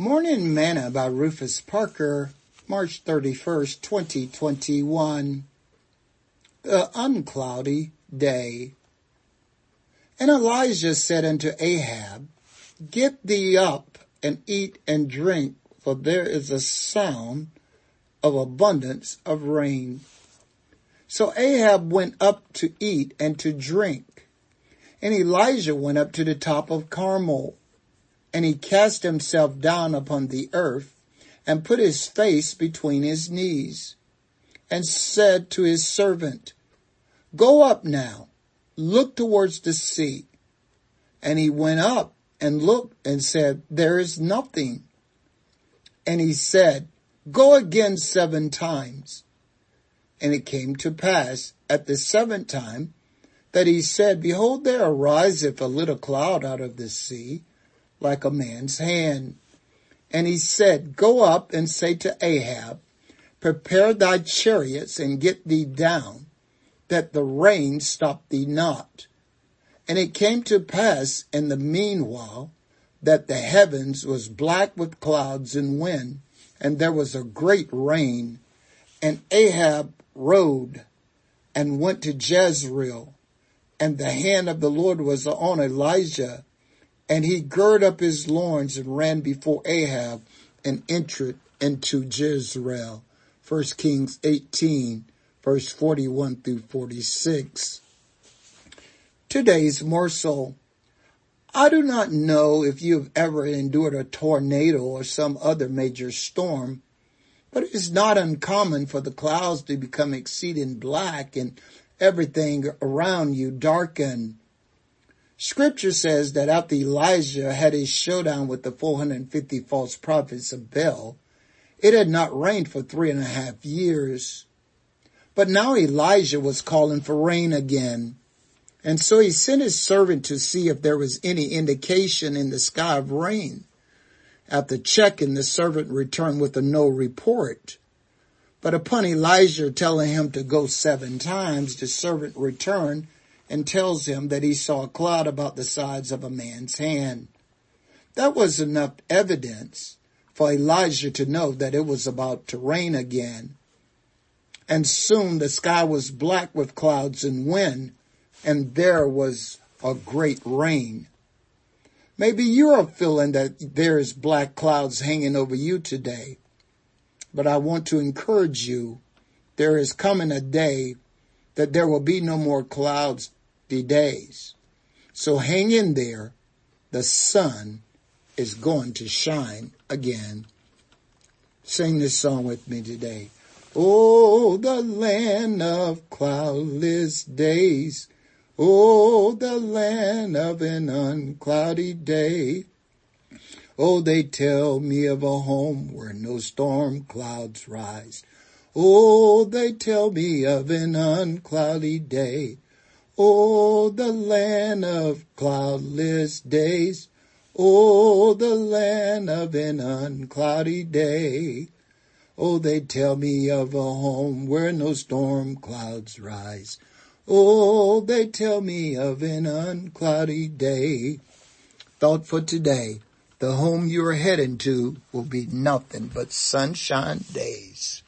Morning Manna by Rufus Parker, March 31st, 2021. The uncloudy day. And Elijah said unto Ahab, Get thee up and eat and drink, for there is a sound of abundance of rain. So Ahab went up to eat and to drink. And Elijah went up to the top of Carmel and he cast himself down upon the earth and put his face between his knees and said to his servant, go up now, look towards the sea. And he went up and looked and said, there is nothing. And he said, go again seven times. And it came to pass at the seventh time that he said, behold, there ariseth a little cloud out of the sea like a man's hand. And he said, go up and say to Ahab, prepare thy chariots and get thee down, that the rain stop thee not. And it came to pass in the meanwhile that the heavens was black with clouds and wind, and there was a great rain. And Ahab rode and went to Jezreel, and the hand of the Lord was on Elijah, and he girded up his loins and ran before Ahab and entered into Jezreel. 1 Kings 18 verse 41 through 46. Today's morsel. I do not know if you have ever endured a tornado or some other major storm, but it is not uncommon for the clouds to become exceeding black and everything around you darken Scripture says that after Elijah had his showdown with the 450 false prophets of Baal, it had not rained for three and a half years. But now Elijah was calling for rain again. And so he sent his servant to see if there was any indication in the sky of rain. After checking, the servant returned with a no report. But upon Elijah telling him to go seven times, the servant returned and tells him that he saw a cloud about the size of a man's hand. That was enough evidence for Elijah to know that it was about to rain again. And soon the sky was black with clouds and wind, and there was a great rain. Maybe you're feeling that there is black clouds hanging over you today, but I want to encourage you. There is coming a day that there will be no more clouds days. So hang in there. The sun is going to shine again. Sing this song with me today. Oh, the land of cloudless days. Oh, the land of an uncloudy day. Oh, they tell me of a home where no storm clouds rise. Oh, they tell me of an uncloudy day. Oh, the land of cloudless days. Oh, the land of an uncloudy day. Oh, they tell me of a home where no storm clouds rise. Oh, they tell me of an uncloudy day. Thought for today, the home you're heading to will be nothing but sunshine days.